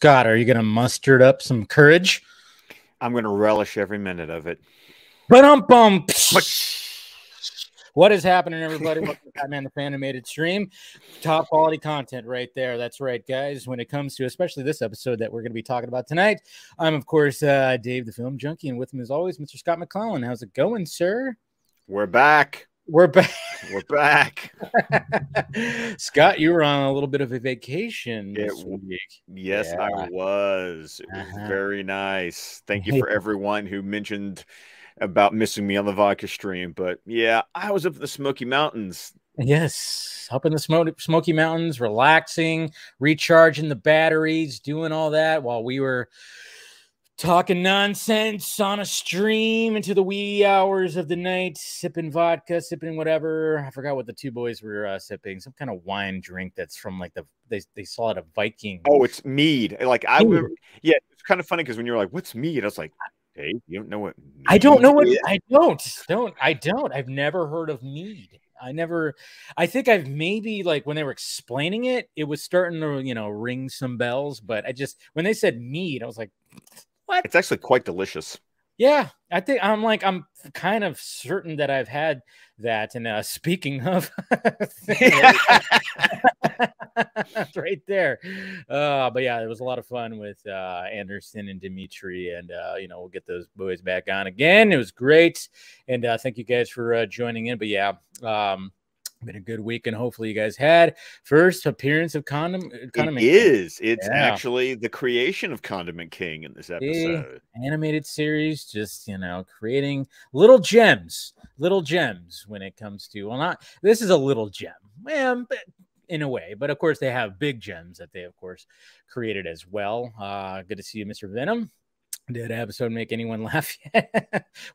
Scott, are you going to muster up some courage? I'm going to relish every minute of it. But um bum. What is happening, everybody? Welcome to Batman the Animated Stream. Top quality content right there. That's right, guys. When it comes to especially this episode that we're going to be talking about tonight, I'm, of course, uh, Dave the Film Junkie, and with him as always, Mr. Scott McClellan. How's it going, sir? We're back. We're back. We're back. Scott, you were on a little bit of a vacation It this week. Yes, Yeah. I was. It was Uh-huh. very nice. Thank you for everyone who mentioned about missing me on the vodka stream. But yeah, I was up in the Smoky Mountains. Yes, up in the Smoky, Smoky Mountains, relaxing, recharging the batteries, doing all that while we were talking nonsense on a stream into the wee hours of the night, sipping vodka, sipping whatever. I forgot what the two boys were uh, sipping. Some kind of wine drink that's from like the they they saw it a Viking. Oh, it's mead. Like I Mead. yeah, it's kind of funny because when you were like, "What's mead?" I was like, "Hey, you don't know what?" I don't know what is?" I don't don't I don't. I've never heard of mead. I never I think I've maybe like when they were explaining it, it was starting to, you know, ring some bells, but I just when they said mead, I was like, what? It's actually quite delicious. Yeah, I think I'm like I'm kind of certain that I've had that. And uh speaking of right there. Uh, but yeah, it was a lot of fun with uh, Anderson and Dimitri, and uh, you know we'll get those boys back on again. It was great, and uh, thank you guys for uh, joining in. But yeah, um, been a good week, and hopefully you guys had first appearance of condom. It condiment is. It's Yeah. actually the creation of Condiment King in this episode. animated series, just you know, creating little gems, little gems when it comes to well, not this is a little gem, well, but in a way, but of course they have big gems that they of course created as well. Uh, good to see you, Mr. Venom. Did episode make anyone laugh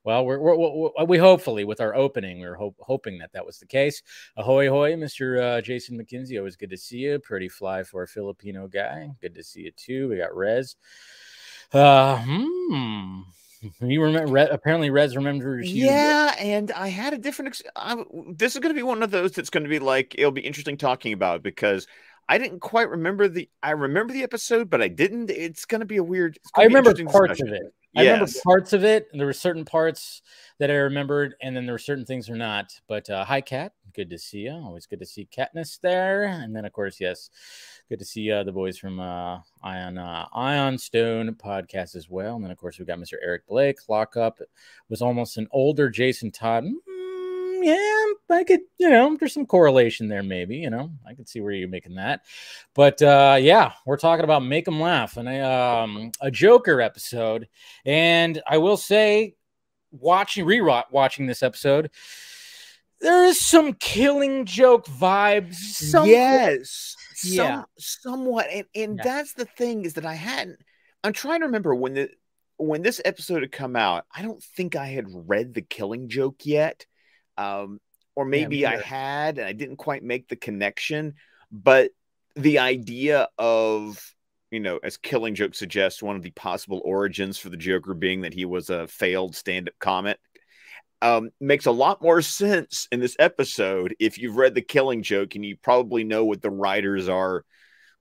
well, we're, we're, we're, we hopefully with our opening, we are hope, hoping that that was the case. Ahoy, hoy, Mr. Uh, Jason McKinsey. Always good to see you. Pretty fly for a Filipino guy. Good to see you too. We got Rez. Uh, hmm. You remember? Re- apparently, Rez remembers you. Yeah, and I had a different. Ex- I, this is going to be one of those that's going to be like it'll be interesting talking about because I didn't quite remember the. I remember the episode, but I didn't. It's going to be a weird. I remember parts discussion. of it. I remember parts of it. And there were certain parts that I remembered, and then there were certain things or not. But uh, hi, Cat. Good to see you. Always good to see Katniss there. And then, of course, yes, good to see uh, the boys from uh, Ion uh, Ion Stone podcast as well. And then, of course, we've got Mr. Eric Blake. Lockup was almost an older Jason Todd. Mm, yeah, I could, you know, there's some correlation there, maybe. You know, I could see where you're making that. But uh, yeah, we're talking about make them laugh and a, um, a Joker episode. And I will say, watching rewatch watching this episode, there is some killing joke vibes. Some, yes, Yeah. some, somewhat, and and Yeah. that's the thing is that I hadn't. I'm trying to remember when the when this episode had come out. I don't think I had read the Killing Joke yet, um, or maybe I had, and I didn't quite make the connection. But the idea of you know, as Killing Joke suggests, one of the possible origins for the Joker being that he was a failed stand-up comic. Um, makes a lot more sense in this episode if you've read the Killing Joke and you probably know what the writers are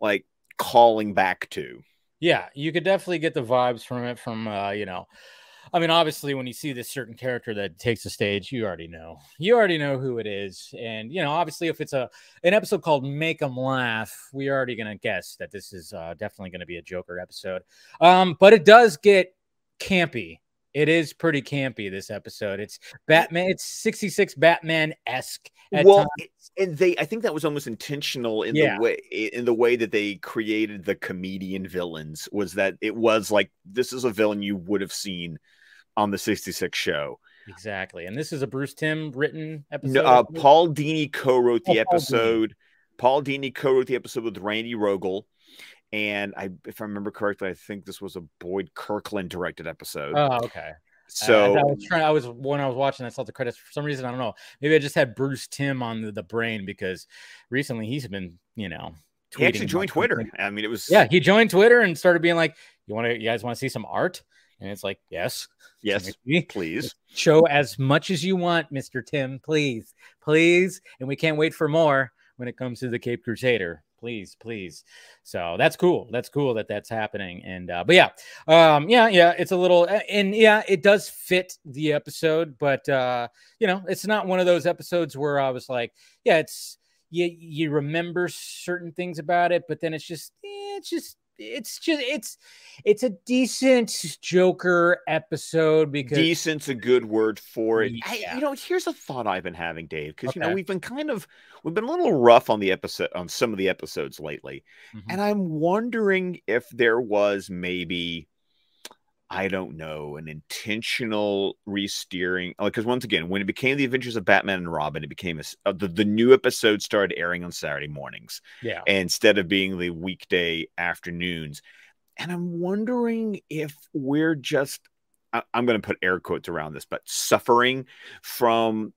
like calling back to. yeah, you could definitely get the vibes from it. From uh, you know, I mean, obviously, when you see this certain character that takes the stage, you already know. You already know who it is, and you know, obviously, if it's a an episode called "Make 'Em Laugh," we are already gonna guess that this is uh, definitely gonna be a Joker episode. Um, but it does get campy. It is pretty campy. This episode, it's Batman. It's sixty six Batman esque. well, it- and they I think that was almost intentional in Yeah. the way in the way that they created the comedian villains was that it was like this is a villain you would have seen on the 66 show. exactly. And this is a Bruce Timm written episode. No, uh. Paul Dini co-wrote Oh, the Paul Dini. episode. Paul Dini co-wrote the episode with Randy Rogel. And I, if I remember correctly, I think this was a Boyd Kirkland directed episode. Oh, okay. so I, I was trying. I was when I was watching. I saw the credits for some reason. I don't know. Maybe I just had Bruce Timm on the, the brain because recently he's been, you know, he actually joined Twitter. I mean, it was Yeah, he joined Twitter and started being like, "You want to? You guys want to see some art?" And it's like, "Yes, yes, please. show as much as you want, Mister Timm, please, please." And we can't wait for more when it comes to the Cape Crusader. Please, please. So that's cool. That's cool that that's happening. And uh, but yeah, um, yeah, yeah, it's a little, and yeah, it does fit the episode, but uh, you know, it's not one of those episodes where I was like, yeah, it's you you remember certain things about it, but then it's just eh, it's just it's just it's it's a decent Joker episode because decent's a good word for it. Yeah. I, you know, here's a thought I've been having, Dave, because you know we've been kind of we've been a little rough on the episode on some of the episodes lately, Mhm. and I'm wondering if there was maybe I don't know an intentional re-steering because once again when it became the Adventures of Batman and Robin it became a, uh, the, the new episode started airing on Saturday mornings yeah, instead of being the weekday afternoons. And I'm wondering if we're just, I, am going to put air quotes around this, but suffering from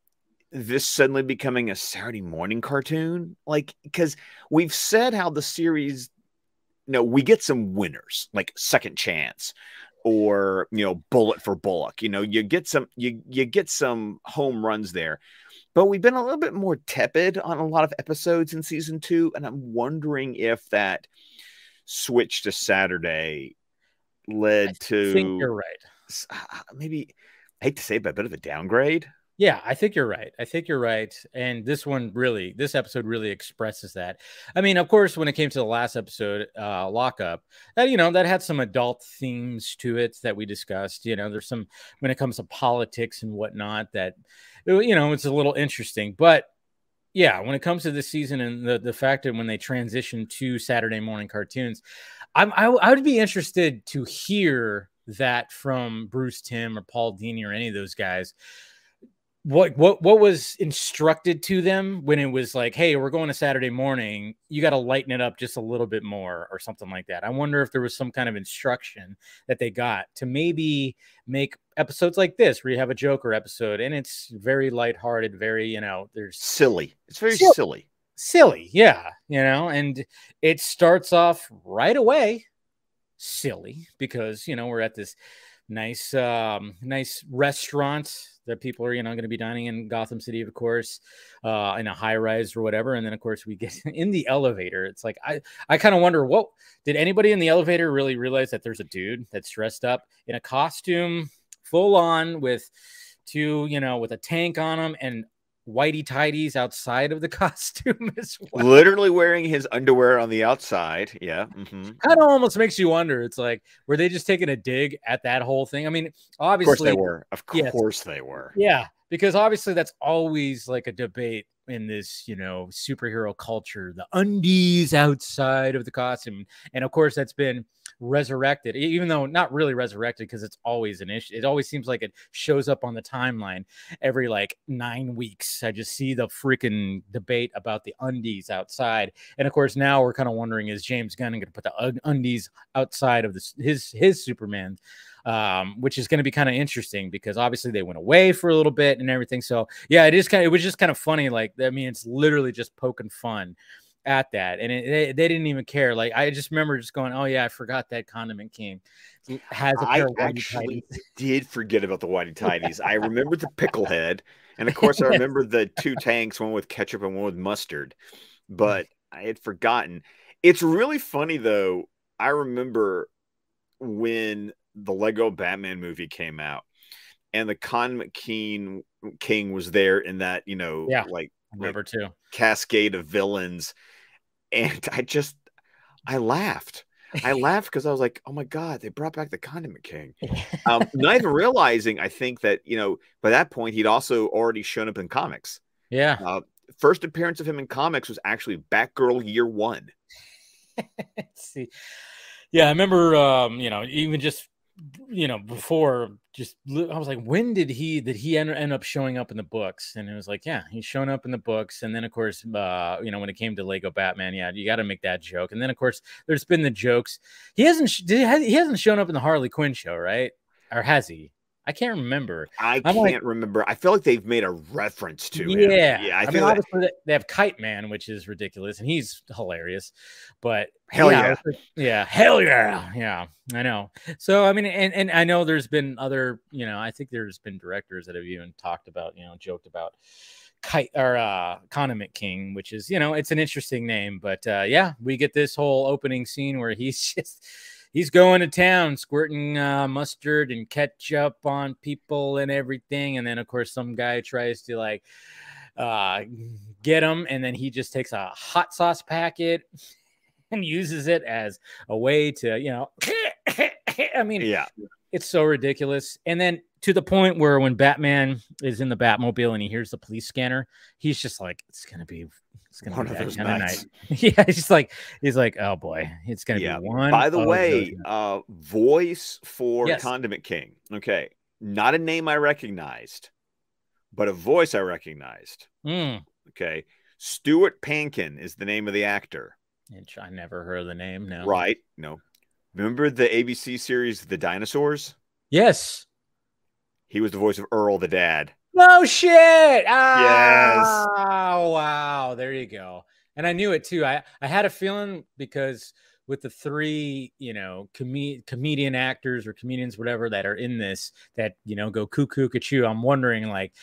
this suddenly becoming a Saturday morning cartoon. Like, because we've said how the series, you know, we get some winners, like Second Chance or you know bullet for bullock you know you get some you you get some home runs there but we've been a little bit more tepid on a lot of episodes in season two and i'm wondering if that switch to saturday led I to think you're right. maybe I hate to say it, but a bit of a downgrade Yeah, I think you're right. I think you're right. And this one really, this episode really expresses that. I mean, of course, when it came to the last episode, uh, Lockup, that, you know, that had some adult themes to it that we discussed. You know, there's some, when it comes to politics and whatnot, that, you know, it's a little interesting. But yeah, when it comes to this season and the, the fact that when they transition to Saturday morning cartoons, I'm, I, I would be interested to hear that from Bruce Timm or Paul Dini or any of those guys what what what was instructed to them when it was like hey we're going to saturday morning. You got to lighten it up just a little bit more or something like that. I wonder if there was some kind of instruction that they got to maybe make episodes like this where you have a joker episode and it's very lighthearted very you know there's silly. It's very Silly. silly. silly yeah you know and it starts off right away silly because you know we're at this nice um nice restaurant that people are you know going to be dining in gotham city of course uh in a high rise or whatever and then of course we get in the elevator. It's like i i kind of wonder what did anybody in the elevator really realize that there's a dude that's dressed up in a costume full on with two you know with a tank on him and whitey tidies outside of the costume as well literally wearing his underwear on the outside yeah mhm. kind of almost makes you wonder. It's like, were they just taking a dig at that whole thing? I mean, obviously. of course they were of yes. course they were yeah, because obviously that's always like a debate in this, you know, superhero culture, the undies outside of the costume. And of course, that's been resurrected, even though not really resurrected because it's always an issue. It always seems like it shows up on the timeline every like nine weeks. I just see the freaking debate about the undies outside. And of course, now we're kind of wondering is James Gunn going to put the undies outside of this, his his Superman? Um, which is going to be kind of interesting because obviously they went away for a little bit and everything. So yeah, it is kind of it was just kind of funny. Like I mean, it's literally just poking fun at that, and it, they, they didn't even care. Like I just remember just going, "Oh yeah, I forgot that Condiment King has a I pair of whitey actually did forget about the whitey tidies. I remember the pickle head, and of course, I remember the two tanks, one with ketchup and one with mustard. But I had forgotten. It's really funny though. I remember when the Lego Batman movie came out, and the Con King King was there in that you know Yeah. like I remember too. cascade of villains, and I just I laughed. I laughed because I was like, "Oh my god, they brought back the Condiment King." um, not even realizing, I think that you know by that point he'd also already shown up in comics. yeah. Uh, first appearance of him in comics was actually Batgirl Year One. Let's see. Yeah, I remember um, you know, even just you know, before just I was like, when did he did he end, end up showing up in the books? And it was like, yeah, he's showing up in the books. And then of course, uh, you know, when it came to Lego Batman, yeah, you got to make that joke. And then of course, there's been the jokes. He hasn't he hasn't shown up in the Harley Quinn show, right? Or has he? I can't remember. I I'm can't like- remember. I feel like they've made a reference to him. Yeah, yeah. I, I, feel mean, that. obviously they- have Kite Man, which is ridiculous, and he's hilarious. But Hell I yeah. yeah, hell yeah, yeah. I know. So I mean, and and I know there's been other, you know, I think there's been directors that have even talked about, you know, joked about kite or uh, condiment king, which is you know it's an interesting name, but uh, yeah, we get this whole opening scene where he's just he's going to town, squirting uh, mustard and ketchup on people and everything, and then of course some guy tries to like uh, get him, and then he just takes a hot sauce packet and uses it as a way to you know. I mean, Yeah. it's so ridiculous. And then to the point where when Batman is in the Batmobile and he hears the police scanner, he's just like, it's gonna be it's gonna One be of those nights. night. yeah, he's just like he's like, oh boy, it's gonna Yeah. be one. By the way, uh, voice for Yes. Condiment King. Okay. Not a name I recognized, but a voice I recognized. Mm. Okay. Stuart Pankin is the name of the actor. Which I never heard of the name. No. Right. No. Remember the ABC series The Dinosaurs? Yes. He was the voice of Earl the dad. No shit. Ah, wow. There you go. And I knew it too. I, I had a feeling because with the three, you know, com- comedian actors or comedians, whatever, that are in this that, you know, go cuckoo cuckoo. I'm wondering like,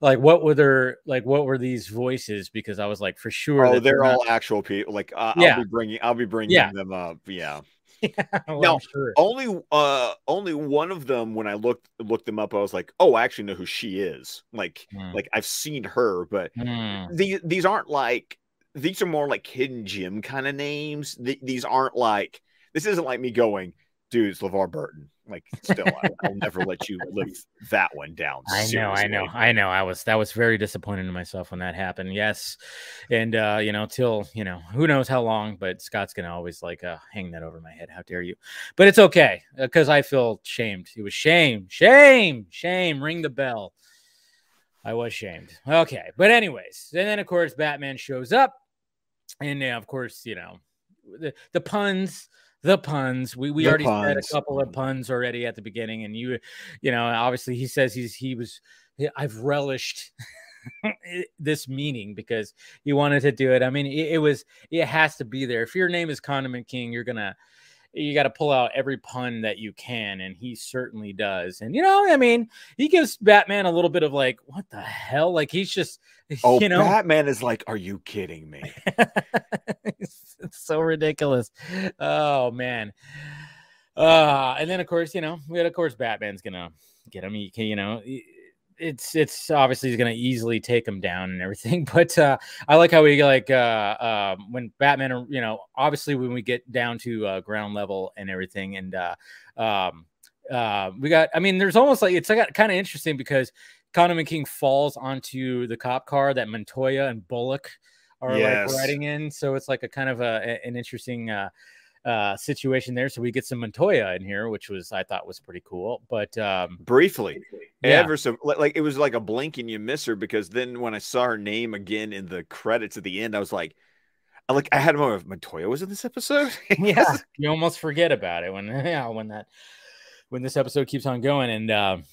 like what were their like what were these voices? Because I was like for sure. Oh, that they're not- all actual people. Like uh, Yeah. I'll be bringing, I'll be bringing Yeah. them up. Yeah. Well, No, sure. Only, uh, only one of them. When I looked looked them up, I was like, oh, I actually know who she is. Like, Hmm. like I've seen her, but Hmm. these these aren't like these are more like hidden gem kind of names. Th- these aren't like this isn't like me going, dude, it's LeVar Burton. Like, still, I, I'll never let you live that one down. I know, I know. I know. I was that was very disappointed in myself when that happened. Yes, and uh, you know, till you know, who knows how long, but Scott's gonna always like uh, hang that over my head. How dare you? But it's okay because I feel shamed. It was shame, shame, shame. Ring the bell. I was shamed. Okay, but anyways, and then of course Batman shows up, and uh, of course you know the the puns. The puns. We we The already had a couple of puns already at the beginning, and you you know, obviously he says he's he was I've relished this meaning because he wanted to do it. I mean, it, it was it has to be there. If your name is Condiment King, you're gonna you got to pull out every pun that you can, and he certainly does. And you know, I mean, he gives Batman a little bit of like, what the hell? Like he's just, Oh, you know, Batman is like, are you kidding me? it's, so ridiculous. Oh man. Uh, and then of course, you know, we had of course Batman's gonna get him. He can, you know, he- it's it's obviously he's gonna easily take him down and everything. But uh, I like how we like uh, uh, when Batman, you know, obviously when we get down to uh, ground level and everything, and uh, um, uh, we got. I mean, there's almost like it's like kind of interesting because Condiment King falls onto the cop car that Montoya and Bullock are Yes. like riding in. So it's like a kind of a, an interesting uh, uh, situation there. So we get some Montoya in here, which was I thought was pretty cool. But um, Briefly, yeah, ever so like it was like a blink and you miss her because then when I saw her name again in the credits at the end, I was like, I like I had a moment of Montoya was in this episode. yeah, you almost forget about it when yeah when that when this episode keeps on going and. um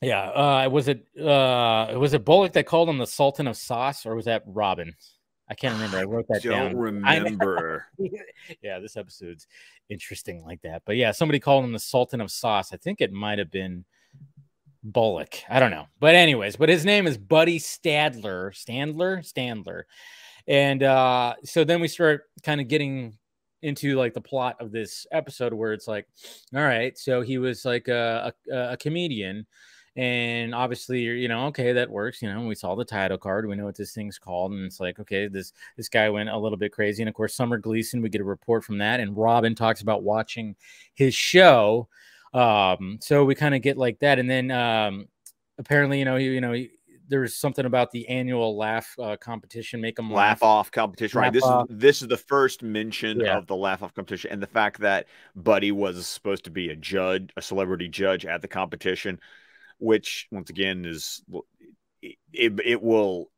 yeah, uh, was it uh, was it Bullock that called him the Sultan of Sauce, or was that Robin? I can't remember. I wrote that don't down. I remember. yeah, this episode's interesting like that. But yeah, somebody called him the Sultan of Sauce. I think it might have been Bullock. I don't know. But anyways, but his name is Buddy Stadler. Standler? Standler. And uh so then we start kind of getting into like the plot of this episode where it's like, all right, so he was like a, a, a comedian and obviously you're, you know okay that works you know we saw the title card we know what this thing's called and it's like okay this this guy went a little bit crazy and of course summer gleason we get a report from that and robin talks about watching his show um so we kind of get like that and then um apparently you know you, you know he, there was something about the annual laugh uh, competition make them laugh off competition. Right. Laugh This off. is this is the first mention Yeah. of the laugh off competition and the fact that Buddy was supposed to be a judge, a celebrity judge at the competition, which once again is it, it, will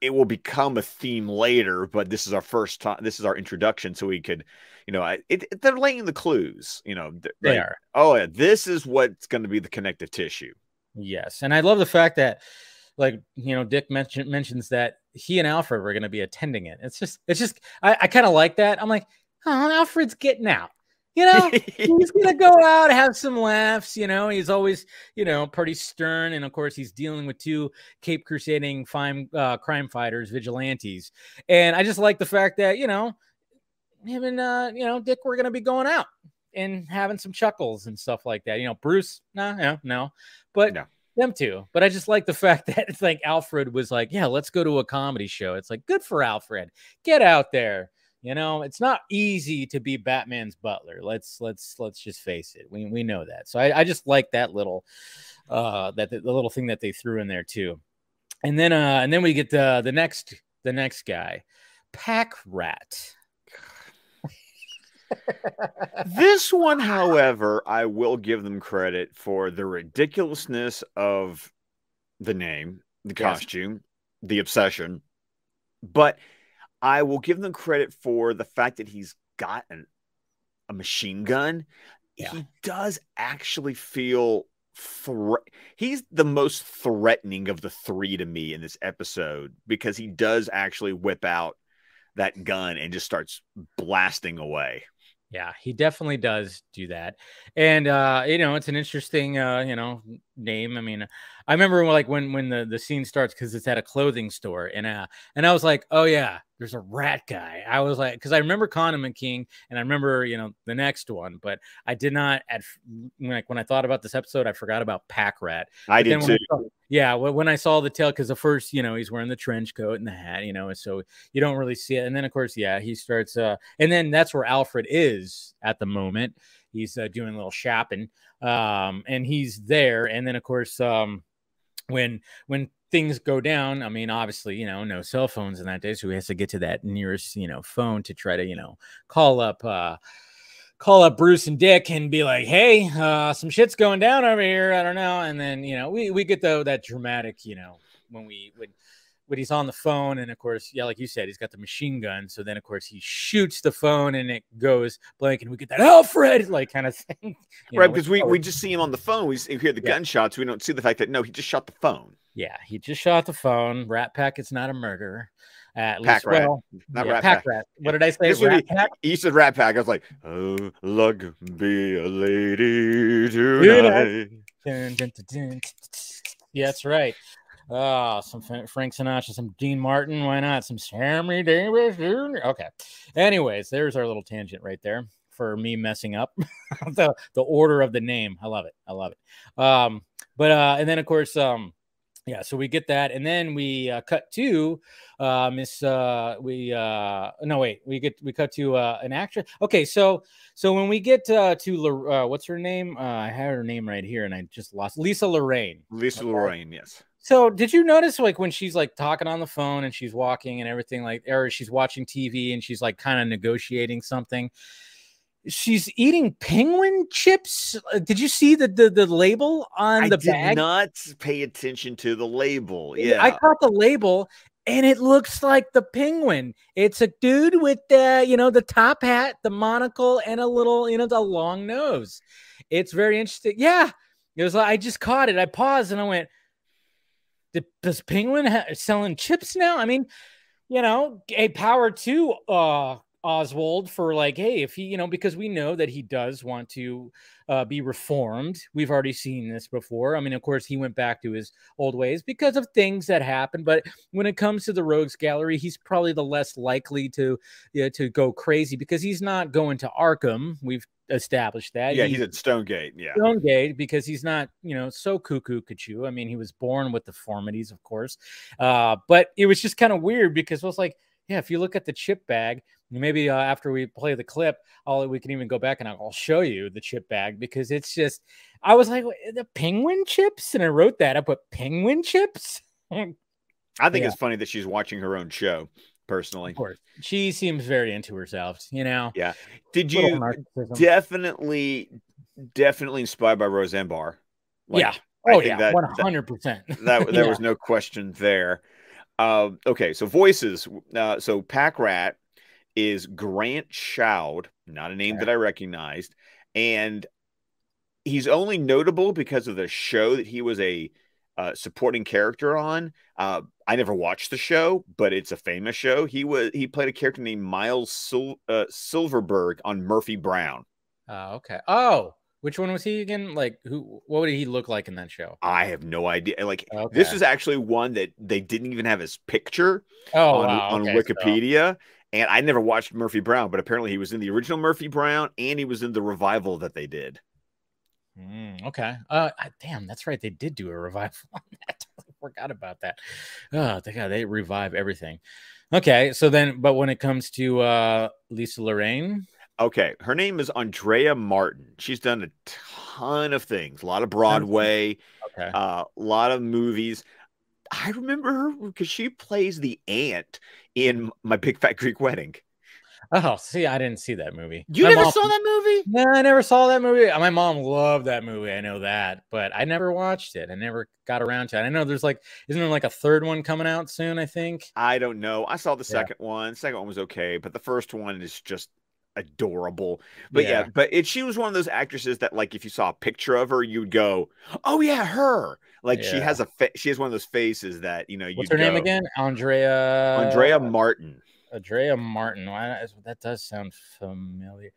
it will become a theme later, but this is our first time. This is our introduction, so we could, you know, I, it, it- they're laying the clues. You know, th- they are Oh yeah, this is what's going to be the connective tissue. Yes, and I love the fact that, like you know, Dick mention, mentions that he and Alfred were going to be attending it. It's just, it's just, I, I kind of like that. I'm like, oh, Alfred's getting out. You know, he's gonna go out, have some laughs. You know, he's always, you know, pretty stern, and of course, he's dealing with two Cape Crusading crime uh, crime fighters, vigilantes. And I just like the fact that you know, him and uh, you know, Dick, we're gonna be going out and having some chuckles and stuff like that. You know, Bruce, no, no, no, but. No them too. But I just like the fact that it's like Alfred was like, yeah, let's go to a comedy show. It's like, good for Alfred. Get out there. You know, it's not easy to be Batman's butler. Let's let's let's just face it. We we know that. So I, I just like that little uh that the, the little thing that they threw in there too. And then uh and then we get the the next the next guy, Pack Rat. this one, however, I will give them credit for the ridiculousness of the name, the yes. costume, the obsession. But I will give them credit for the fact that he's got an, a machine gun. Yeah. He does actually feel he's the most threatening of the three to me in this episode because he does actually whip out that gun and just starts blasting away. Yeah, he definitely does do that. And uh, you know, it's an interesting uh, you know, name. I mean, I remember when, like when when the the scene starts because it's at a clothing store, and uh, and I was like, oh yeah, there's a rat guy. I was like, because I remember Condiment King, and I remember you know the next one, but I did not at like when I thought about this episode, I forgot about Pack Rat. I did too. I saw, yeah, when I saw the tail, because the first, you know, he's wearing the trench coat and the hat, you know, so you don't really see it. And then of course, yeah, he starts, uh, and then that's where Alfred is at the moment. He's uh, doing a little shopping, um, and he's there. And then of course, um when when things go down, I mean, obviously, you know, no cell phones in that day, so he has to get to that nearest, you know, phone to try to, you know, call up uh call up Bruce and Dick and be like, "Hey, uh some shit's going down over here. I don't know." And then, you know, we we get the that dramatic, you know, when we would when he's on the phone, and of course, yeah, like you said, he's got the machine gun. So then, of course, he shoots the phone, and it goes blank, and we get that Alfred like kind of thing, right? because we, we just see him on the phone. We hear the yeah. gunshots. We don't see the fact that no, he just shot the phone. Yeah, he just shot the phone. Rat Pack, it's not a murder. At pack least, rat. well, not yeah, rat pack, pack, rat. What did I say? Rat be, pack? You said rat pack. I was like, oh, luck be a lady tonight. Yeah, that's right. Oh, some Frank Sinatra, some Dean Martin. Why not? Some Sammy Davis. Jr.? Okay. Anyways, there's our little tangent right there for me messing up the, the order of the name. I love it. I love it. Um, but uh, and then of course, um, yeah, so we get that, and then we uh, cut to uh, Miss. Uh, we uh, no wait, we get we cut to uh, an actress. Okay, so so when we get uh, to uh, what's her name? Uh, I had her name right here, and I just lost Lisa Lorraine. Lisa okay. Lorraine, yes. So did you notice like when she's like talking on the phone and she's walking and everything like or she's watching TV and she's like kind of negotiating something? She's eating penguin chips. Uh, did you see the the, the label on I the did bag? Not pay attention to the label. Yeah, I caught the label and it looks like the penguin. It's a dude with the you know the top hat, the monocle, and a little you know the long nose. It's very interesting. Yeah, it was. Like I just caught it. I paused and I went does Penguin ha- selling chips now? I mean, you know, a power to uh, Oswald for like, hey, if he, you know, because we know that he does want to uh, be reformed. We've already seen this before. I mean, of course, he went back to his old ways because of things that happened. But when it comes to the Rogues Gallery, he's probably the less likely to you know, to go crazy because he's not going to Arkham. We've established that. Yeah, he's, he's at Stonegate. Yeah, Stonegate because he's not, you know, so cuckoo cuckoo. I mean, he was born with the deformities, of course. Uh, but it was just kind of weird because it was like, yeah, if you look at the chip bag, maybe uh, after we play the clip, I'll we can even go back and I'll show you the chip bag because it's just. I was like, the penguin chips, and I wrote that. I put penguin chips. I think yeah. it's funny that she's watching her own show personally. Of course. She seems very into herself, you know. Yeah. Did you definitely definitely inspired by Roseanne Barr? Like, yeah. Oh yeah, one hundred percent. That there yeah. was no question there. Uh, okay, so voices. Uh, so Pack Rat is Grant Shaud, not a name that I recognized, and he's only notable because of the show that he was a uh, supporting character on. Uh, I never watched the show, but it's a famous show. He was he played a character named Miles Sil- uh, Silverberg on Murphy Brown. Uh, okay. Oh, which one was he again? Like, who? What would he look like in that show? I have no idea. Like, Okay. this is actually one that they didn't even have his picture Oh, on, wow. on okay, so- Wikipedia. And I never watched Murphy Brown, but apparently he was in the original Murphy Brown and he was in the revival that they did. Mm, okay. Uh, damn, that's right. They did do a revival on that. I forgot about that. Oh, they got they revive everything. Okay, so then, but when it comes to uh Lisa Lorraine, Okay, her name is Andrea Martin. She's done a ton of things, a lot of Broadway, okay, uh, a lot of movies. I remember her because she plays the aunt in My Big Fat Greek Wedding. oh, see, I didn't see that movie. You My never mom- saw that movie? No, I never saw that movie. My mom loved that movie. I know that, but I never watched it. I never got around to it. I know there's like, isn't there like a third one coming out soon? I think. I don't know. I saw the Yeah. second one. Second one was okay, but the first one is just adorable. But yeah, but it, she was one of those actresses that, like, if you saw a picture of her, you'd go, "Oh yeah, her." Like she has a fa- she has one of those faces that you know. what's you'd her name again? Andrea. Andrea Martin. Andrea Martin. Why- That does sound familiar.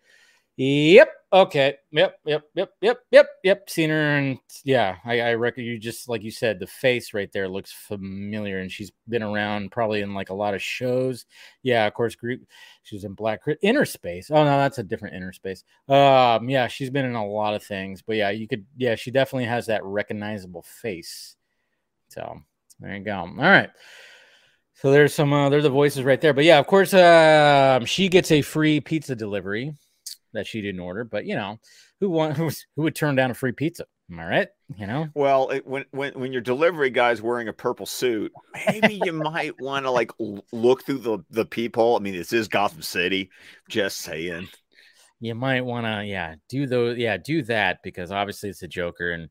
Yep. Okay. Yep. Yep. Yep. Yep. Yep. Yep. Seen her, and yeah, I, I reckon you just like you said, the face right there looks familiar, and she's been around probably in like a lot of shows. Yeah, of course, group. She was in Black Inner Space. Oh no, that's a different Inner Space. Um, yeah, she's been in a lot of things, but yeah, you could. Yeah, she definitely has that recognizable face. So there you go. All right. So there's some uh, there's the voices right there. But yeah, of course, um, she gets a free pizza delivery that she didn't order. But you know, who want who, who would turn down a free pizza? Am I right? You know, Well, it, when when when your delivery guy's wearing a purple suit, maybe you might want to like look through the the peephole. I mean, this is Gotham City. Just saying. you might want to yeah do those yeah do that because obviously it's a Joker and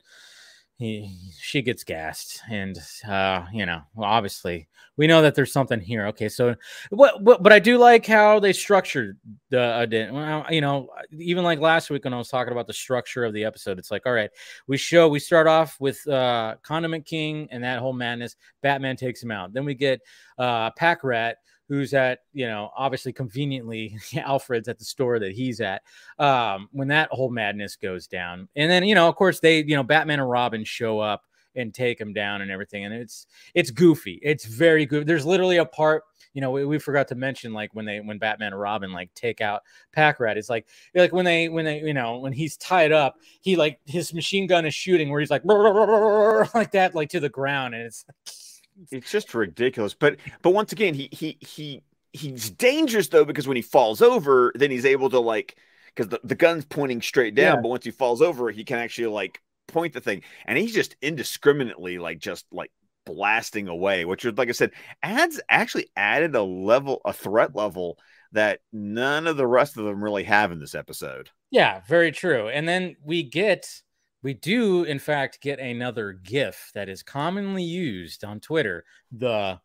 he she gets gassed and uh you know well, obviously we know that there's something here. Okay so what but, but i do like how they structured the uh, well, you know even like last week when i was talking about the structure of the episode it's like all right we show we start off with uh condiment king and that whole madness batman takes him out. Then we get uh pack rat who's at you know obviously conveniently alfred's at the store that he's at um when that whole madness goes down. And then you know of course they you know batman and robin show up and take him down and everything and it's it's goofy. It's very good there's literally a part you know we, we forgot to mention like when they when batman and robin like take out pack rat it's like like when they when they you know when he's tied up he like his machine gun is shooting where he's like like that like to the ground and it's It's just ridiculous. But but once again, he he he he's dangerous though because when he falls over, then he's able to like because the, the gun's pointing straight down, Yeah. but once he falls over, he can actually like point the thing, and he's just indiscriminately like just like blasting away, which is like I said, adds actually added a level, a threat level that none of the rest of them really have in this episode. Yeah, very true. And then we get, we do in fact get another GIF that is commonly used on Twitter. The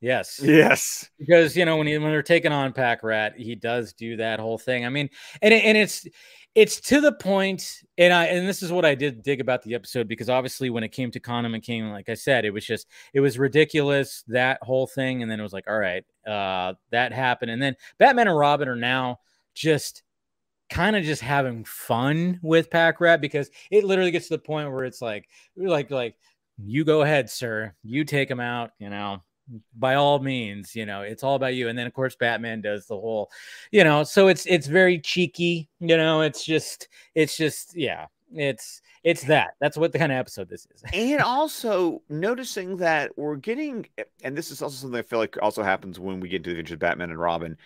yes, Yes. because you know when he, when they're taking on Pack Rat, he does do that whole thing. I mean, and it, and it's it's to the point, and I and this is what I did dig about the episode because obviously when it came to Condiment King, like I said, it was just it was ridiculous that whole thing, and then it was like, all right, uh, that happened, and then Batman and Robin are now just kind of just having fun with Pack Rat because it literally gets to the point where it's like, like, like, you go ahead, sir, you take him out, you know, by all means, you know, it's all about you. And then of course Batman does the whole, you know, so it's it's very cheeky, you know, it's just it's just yeah, it's it's that. That's what the kind of episode this is. and also noticing that we're getting and this is also something i feel like also happens when we get to the adventures of batman and robin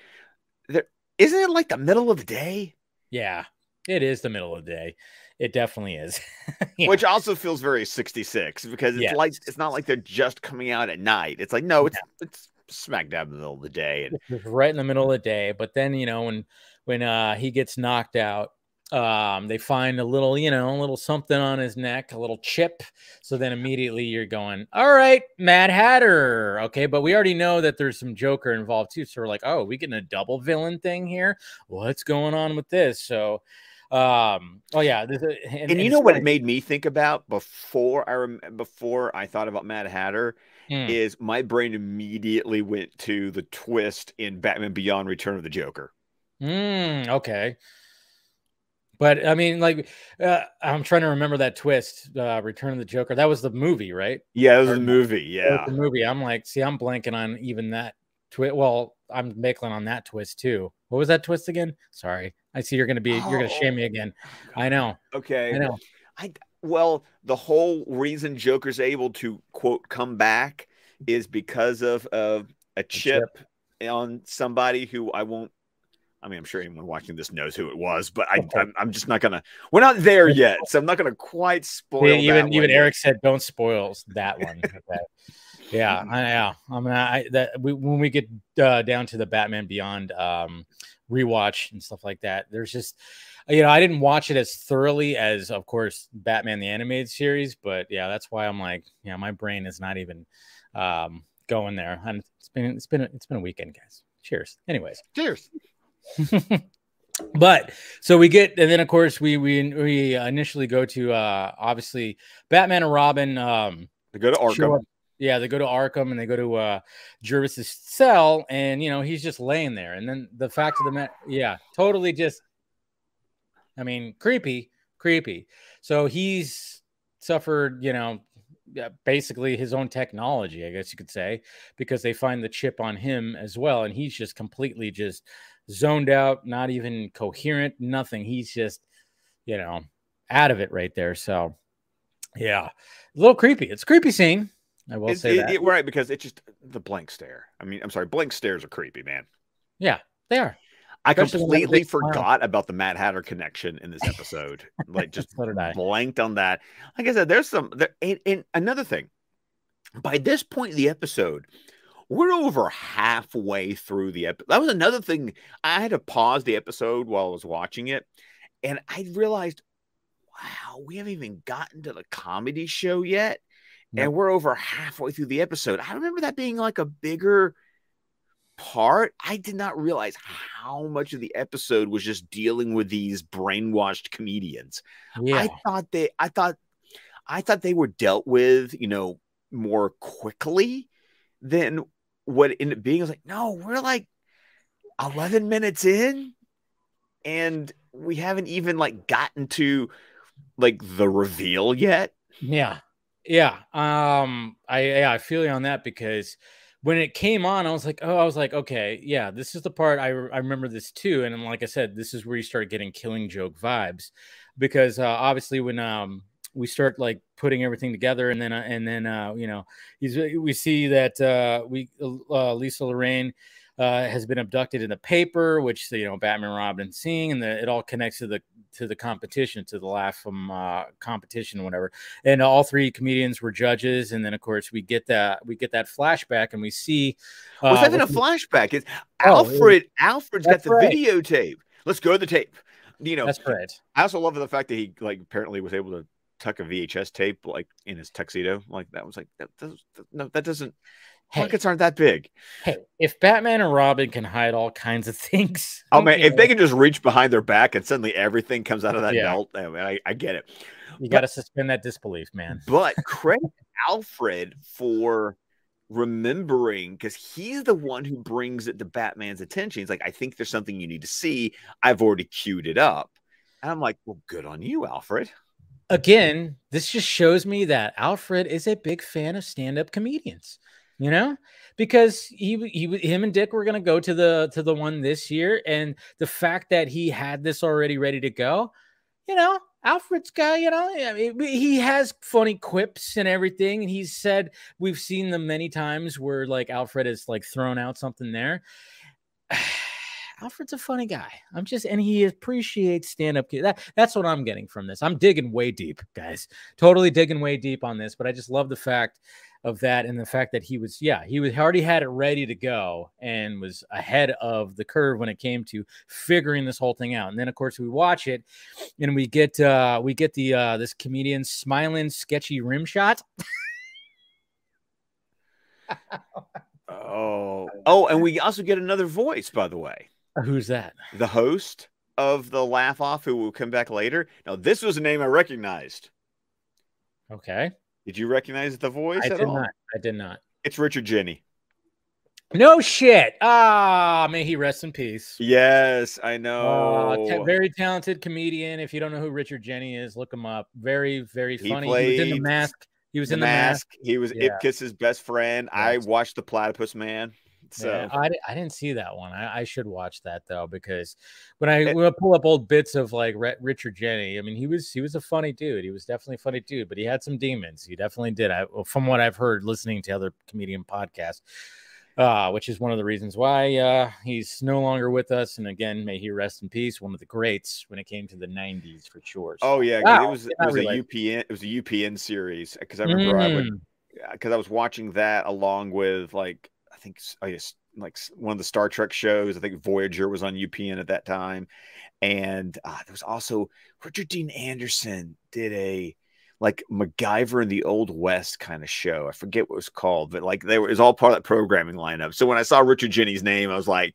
there isn't it like the middle of the day yeah. It is the middle of the day. It definitely is. Yeah. which also feels very 66 because it's Yes. like it's not like they're just coming out at night it's like no it's it's smack dab in the middle of the day and right in the middle of the day. But then, you know, when when uh he gets knocked out, um, they find a little, you know, a little something on his neck, a little chip. So then immediately you're going, all right, Mad Hatter. Okay, but we already know that there's some Joker involved too. So we're like, oh, we getting a double villain thing here? What's going on with this? So um oh yeah this, and, and, you know what it made me think about before i rem- before i thought about mad hatter Hmm. is my brain immediately went to the twist in batman beyond return of the joker Mm, okay But I mean, like, uh, I'm trying to remember that twist, uh, Return of the Joker. That was the movie, right? Yeah, it was a movie. Yeah, the movie. I'm like, see, I'm blanking on even that twist. Well, I'm making on that twist too. What was that twist again? Sorry, I see you're gonna be oh, you're gonna shame me again. I know. Okay, I know. I well, the whole reason Joker's able to quote come back is because of of a, chip, chip on somebody who I won't I mean, I'm sure anyone watching this knows who it was, but I, I'm, I'm just not gonna. We're not there yet, so I'm not gonna quite spoil. Yeah, even even Eric said, "Don't spoil that one." Okay. yeah, I, yeah. I mean, I that we, when we get uh, down to the Batman Beyond um, rewatch and stuff like that, there's just you know I didn't watch it as thoroughly as, of course, Batman the animated series, but yeah, that's why I'm like, yeah, my brain is not even um, going there, and it's been it's been it's been a weekend, guys. Cheers. Anyways, cheers. but so we get and then of course we we we initially go to uh obviously Batman and Robin um they go to Arkham. Yeah, they go to Arkham and they go to uh Jervis's cell and you know he's just laying there and then the fact of the matter yeah, totally just I mean, creepy, creepy. So he's suffered, you know, basically his own technology, I guess you could say, because they find the chip on him as well and he's just completely just zoned out, not even coherent, nothing. He's just, you know, out of it right there. So, yeah, a little creepy. It's creepy scene. I will say it, that. It, right, because it's just the blank stare. I mean, I'm sorry, blank stares are creepy, man. Yeah, they are. I Especially completely forgot about the Mad Hatter connection in this episode. like, just blanked on that. Like I said, there's some. There, and, and another thing, by this point in the episode, we're over halfway through the episode. That was another thing. I had to pause the episode while I was watching it, and I realized, wow, we haven't even gotten to the comedy show yet, and we're over halfway through the episode. I remember that being like a bigger part. I did not realize how much of the episode was just dealing with these brainwashed comedians. Yeah. I thought they, I thought, I thought they were dealt with, you know, more quickly than what ended up being was like, no, we're like 11 minutes in and we haven't even like gotten to like the reveal yet. Yeah. Yeah. Um, I, yeah, I feel you on that because when it came on, I was like, oh, I was like, okay, yeah, this is the part I, I remember this too. And like I said, this is where you start getting killing joke vibes because uh, obviously when, um, we start like putting everything together and then uh, and then uh, you know he's we see that uh, we uh, Lisa Lorraine uh, has been abducted in the paper, which you know Batman Robin seeing, and the, it all connects to the to the competition, to the laugh from uh, competition, whatever. And all three comedians were judges, and then of course we get that we get that flashback, and we see. Uh, was that in a flashback? It's oh, Alfred. It Alfred's got the right. videotape. Let's go to the tape. You know, that's right. I also love the fact that he like apparently was able to tuck a VHS tape like in his tuxedo. Like that was like that. that no, that doesn't. Hey, pockets aren't that big. Hey, if Batman and Robin can hide all kinds of things, oh man, if they can just reach behind their back and suddenly everything comes out of that yeah. belt, oh, I, mean, I, I get it. You got to suspend that disbelief, man. But credit Alfred for remembering because he's the one who brings it to Batman's attention. He's like, I think there's something you need to see. I've already queued it up. And I'm like, well, good on you, Alfred again, this just shows me that Alfred is a big fan of stand-up comedians. You know, because he he him and Dick were gonna go to the to the one this year, and the fact that he had this already ready to go, you know, Alfred's guy, you know, I mean, he has funny quips and everything. And he's said we've seen them many times where like Alfred has like thrown out something there. Alfred's a funny guy. I'm just, and he appreciates stand up. That, that's what I'm getting from this. I'm digging way deep, guys. Totally digging way deep on this. But I just love the fact of that and the fact that he was, yeah, he was already had it ready to go and was ahead of the curve when it came to figuring this whole thing out. And then, of course, we watch it and we get, uh, we get the, uh, this comedian smiling, sketchy rim shot. oh, oh, and we also get another voice, by the way. Who's that? The host of the laugh off who will come back later. Now, this was a name I recognized. Okay. Did you recognize the voice? I did all? not. I did not. It's Richard Jeni. No shit. Ah, may he rest in peace. Yes, I Uh, know. ta- very talented comedian. If you don't know who Richard Jeni is, look him up. Very, very He funny. he was in the mask. He was in the mask. mask. He was Yeah. Ipkiss's best friend. I watched the Platypus Man. So Yeah, I, I didn't see that one. I, I should watch that though because when I when I pull up old bits of like Richard Jeni, I mean he was he was a funny dude. He was definitely a funny dude, but he had some demons. He definitely did. I from what I've heard listening to other comedian podcasts, uh, which is one of the reasons why uh, he's no longer with us. And again, may he rest in peace. One of the greats when it came to the '90s for sure. So- Oh yeah, Wow, it was it was a. UPN it was a UPN series because I remember I would Mm, because I was watching that along with like I think I guess like one of the Star Trek shows. I think Voyager was on UPN at that time, and uh, there was also Richard Dean Anderson did a like MacGyver in the Old West kind of show. I forget what it was called, but like they were, it was all part of that programming lineup. So when I saw Richard Jeni's name, I was like,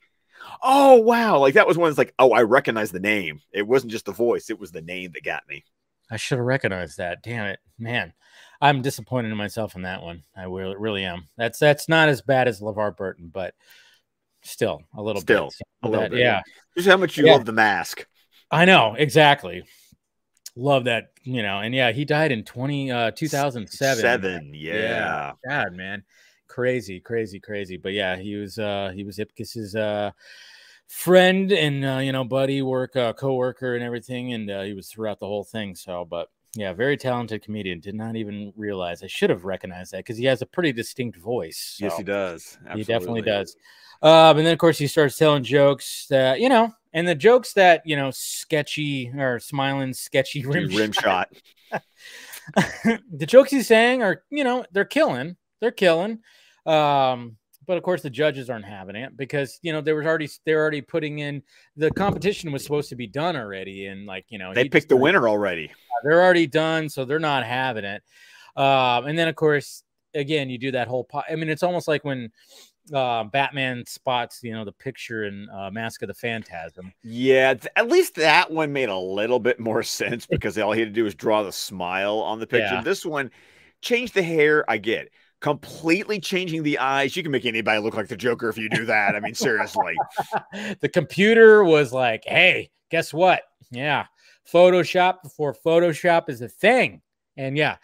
oh wow, like that was one that's like, oh, I recognize the name. It wasn't just the voice; it was the name that got me. I should have recognized that. Damn it, man. I'm disappointed in myself in that one. I really, really am. That's that's not as bad as LeVar Burton, but still a little Still, bit. a little That- bit. Yeah, Just how much you Yeah. love the mask. I know exactly. Love that, you know. And yeah, he died in 20 uh 2007. Seven, yeah. God, man. Crazy, crazy, crazy. But yeah, he was uh he was Ipkiss's uh friend and uh, you know, buddy, work uh co-worker and everything and uh, he was throughout the whole thing. So, but yeah, very talented comedian. Did not even realize. I should have recognized that because he has a pretty distinct voice. Yes, he does. He definitely does. Um, and then of course he starts telling jokes that you know, and the jokes that you know, sketchy or smiling, sketchy rim, Rim, rim shot. the jokes he's saying are, you know, they're killing. They're killing. Um, but of course the judges aren't having it because you know there was already they're already putting in the competition was supposed to be done already and like you know They picked the winner already. They're already done, so they're not having it. Um, and then of course, again, you do that whole. Po- I mean, it's almost like when uh, Batman spots, you know, the picture in uh, Mask of the Phantasm. Yeah, th- at least that one made a little bit more sense because all he had to do was draw the smile on the picture. Yeah. This one, change the hair. I get it. completely changing the eyes. You can make anybody look like the Joker if you do that. I mean, seriously. the computer was like, "Hey, guess what? Yeah, Photoshop before Photoshop is a thing." And yeah,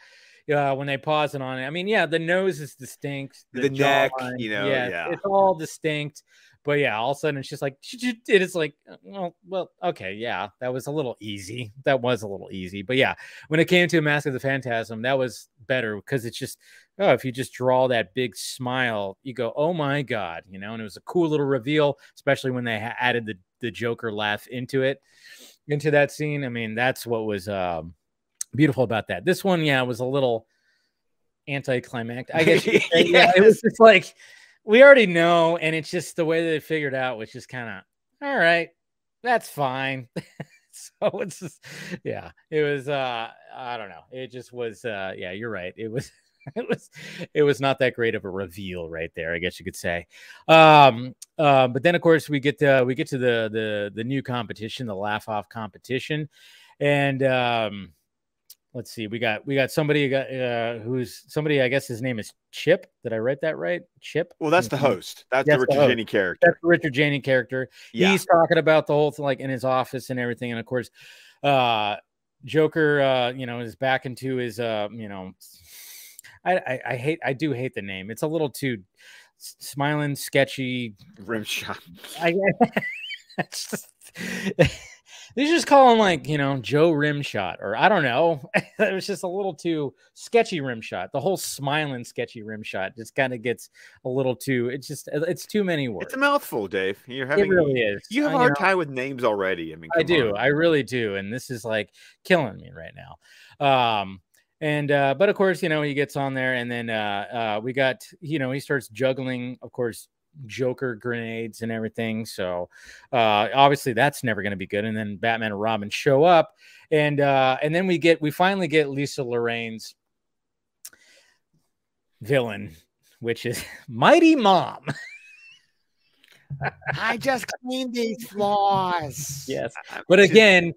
uh, when they pause it on it, I mean, yeah, the nose is distinct, The neck, jawline, you know, yeah. it's all distinct. But yeah, all of a sudden it's just like it is like, well, well, okay, yeah, that was a little easy. That was a little easy. But yeah, when it came to Mask of the Phantasm, that was better because it's just oh, if you just draw that big smile, you go, oh my god, you know. And it was a cool little reveal, especially when they added the the Joker laugh into it, into that scene. I mean, that's what was um, beautiful about that. This one, yeah, was a little anticlimactic. I guess. you. Yeah, it was just like we already know, and it's just the way that they figured out was just kind of all right. That's fine. so it's just yeah, it was. uh I don't know. It just was. uh Yeah, you're right. It was. It was it was not that great of a reveal right there, I guess you could say. Um, uh, but then of course we get to we get to the the the new competition, the laugh off competition, and um, let's see, we got we got somebody got uh, who's somebody. I guess his name is Chip. Did I write that right? Chip. Well, that's the host. That's That's the the Richard host. Jeni character. That's the Richard Jeni character. Yeah. He's talking about the whole thing, like in his office and everything. And of course, uh, Joker, uh, you know, is back into his, uh, you know, I, I, I hate, I do hate the name. It's a little too smiling, sketchy. Rim shot. I, it's just, they just call him like, you know, Joe Rimshot, or I don't know. it was just a little too sketchy rimshot. The whole smiling, sketchy rimshot just kind of gets a little too, it's just, it's too many words. It's a mouthful, Dave. You're having It really is. you have Uh, a hard time with names already. I mean, I do. on. I really do. And this is like killing me right now. Um, and uh, but of course, you know, he gets on there, and then uh, uh, we got, you know, he starts juggling, of course, Joker grenades and everything. So uh, obviously, that's never going to be good. And then Batman and Robin show up, and uh, and then we get, we finally get Lisa Lorraine's villain, which is Mighty Mom. I just cleaned these floors. Yes. But again,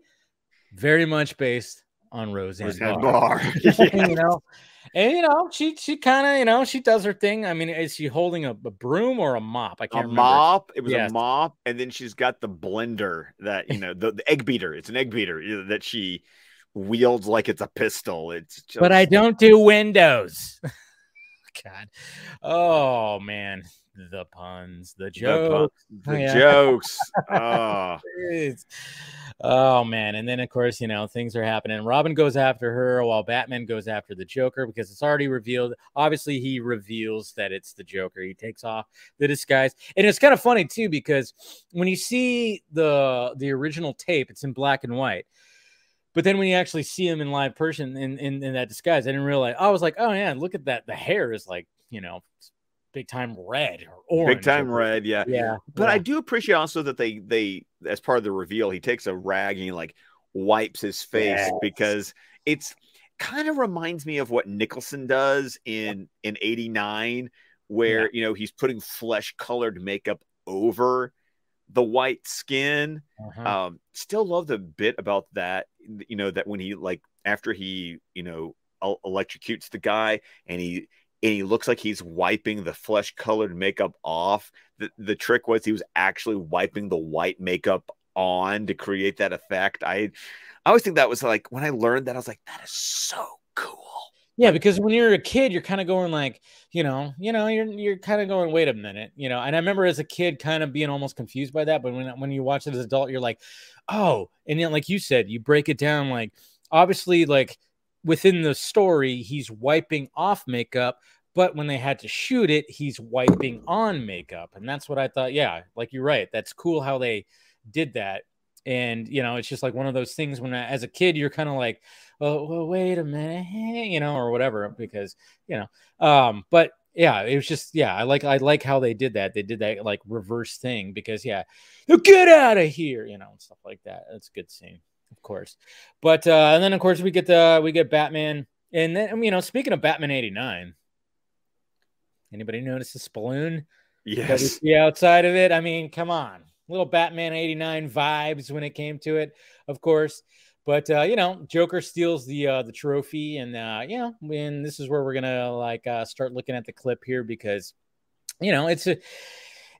very much based on Roseanne, Roseanne Barr. Barr. you know, and you know, she she kind of you know she does her thing. I mean, is she holding a, a broom or a mop? I can't remember. mop. It was Yes. a mop, and then she's got the blender that you know, the, the egg beater. It's an egg beater that she wields like it's a pistol. It's just, But I don't do windows. God, oh man, the puns, the the, jokes. the oh, Yeah. jokes. Oh, Oh man, and then of course, you know, things are happening. Robin goes after her while Batman goes after the Joker because it's already revealed. Obviously, he reveals that it's the Joker. He takes off the disguise. And it's kind of funny too because when you see the the original tape, it's in black and white. But then when you actually see him in live person in, in, in that disguise, I didn't realize. I was like, oh yeah, look at that. The hair is like, you know, big time red or orange. big time red. Yeah. Yeah. But yeah. I do appreciate also that they they as part of the reveal, he takes a rag and he like wipes his face Yes. because it's kind of reminds me of what Nicholson does in in 89 where you know he's putting flesh colored makeup over the white skin. Uh-huh. Um still love the bit about that you know that when he like after he you know el- electrocutes the guy and he and he looks like he's wiping the flesh colored makeup off the, the trick was he was actually wiping the white makeup on to create that effect. I I always think that was like when I learned that I was like that is so cool. Yeah, because when you're a kid, you're kind of going like, you know, you know, you're you're kind of going, wait a minute, you know. And I remember as a kid, kind of being almost confused by that. But when when you watch it as an adult, you're like, oh, and then like you said, you break it down like obviously like within the story, he's wiping off makeup, but when they had to shoot it, he's wiping on makeup, and that's what I thought. Yeah, like you're right. That's cool how they did that. And you know, it's just like one of those things when, as a kid, you're kind of like, oh, well, wait a minute, you know, or whatever, because you know, um, but yeah, it was just yeah, I like I like how they did that. They did that like reverse thing because yeah, "Oh, get out of here, you know, and stuff like that. That's a good scene, of course. But uh, and then of course we get the we get Batman, and then you know, speaking of Batman '89, anybody notice the balloon? Yes. see outside of it. I mean, come on, little Batman '89 vibes when it came to it, of course. But uh, you know, Joker steals the uh, the trophy, and uh, you know, and this is where we're gonna like uh, start looking at the clip here because you know it's a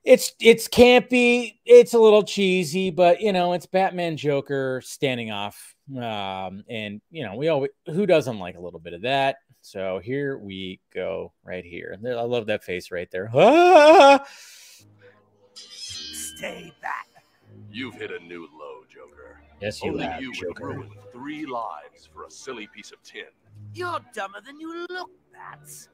it's it's campy, it's a little cheesy, but you know, it's Batman Joker standing off, um, and you know, we always who doesn't like a little bit of that. So here we go, right here. I love that face right there. Ah! Stay back. You've hit a new low, Joker. Yes, you Only have, you would ruin three lives for a silly piece of tin. You're dumber than you look, Bats.